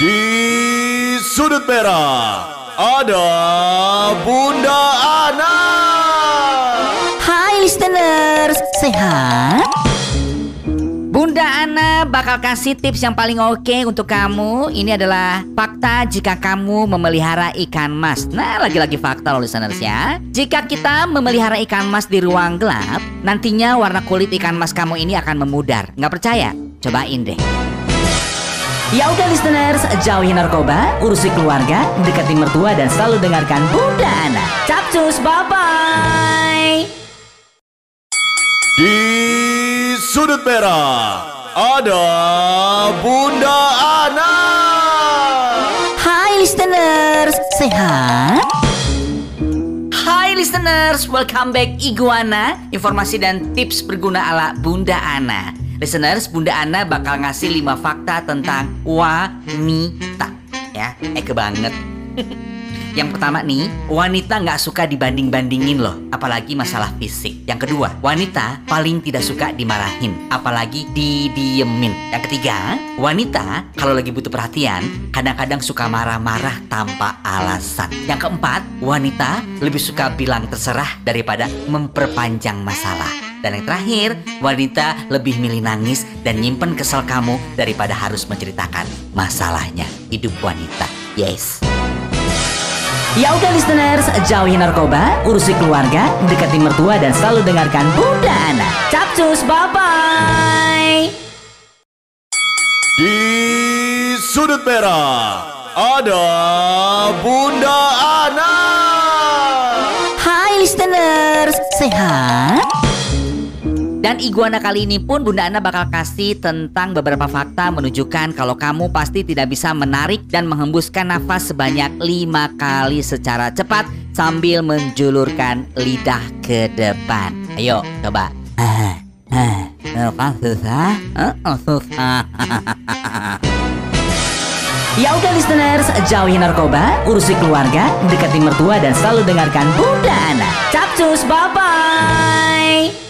Di sudut merah ada Bunda Ana. Hai listeners, sehat? Bunda Ana bakal kasih tips yang paling oke untuk kamu. Ini adalah fakta jika kamu memelihara ikan mas. Nah, lagi-lagi fakta loh listeners ya. Jika kita memelihara ikan mas di ruang gelap, nantinya warna kulit ikan mas kamu ini akan memudar. Nggak percaya? Cobain deh. Ya udah listeners, jauhi narkoba, urusi keluarga, dekati mertua dan selalu dengarkan Bunda Ana. Capcus, bye-bye. Di sudut merah ada Bunda Ana. Hai listeners, sehat? Hai listeners, welcome back Iguana Informasi dan tips berguna ala Bunda Ana Listeners, Bunda Ana bakal ngasih 5 fakta tentang wanita Ya, eke banget Yang pertama nih, wanita nggak suka dibanding-bandingin loh, apalagi masalah fisik. Yang kedua, wanita paling tidak suka dimarahin, apalagi didiemin. Yang ketiga, wanita kalau lagi butuh perhatian, kadang-kadang suka marah-marah tanpa alasan. Yang keempat, wanita lebih suka bilang terserah daripada memperpanjang masalah. Dan yang terakhir, wanita lebih milih nangis dan nyimpen kesel kamu daripada harus menceritakan masalahnya. Hidup wanita. Yes. Ya udah listeners, jauhi narkoba, urusi keluarga, dekati mertua dan selalu dengarkan Bunda Ana. Capcus, bye-bye. Di sudut merah ada Bunda Ana. Hai listeners, sehat? Dan iguana kali ini pun Bunda Ana bakal kasih tentang beberapa fakta menunjukkan kalau kamu pasti tidak bisa menarik dan menghembuskan nafas sebanyak lima kali secara cepat sambil menjulurkan lidah ke depan. Ayo, coba. Ah, ah, susah? Susah. Ya udah listeners, jauhi narkoba, urusi keluarga, dekati mertua dan selalu dengarkan Bunda Ana. Capcus, bye-bye.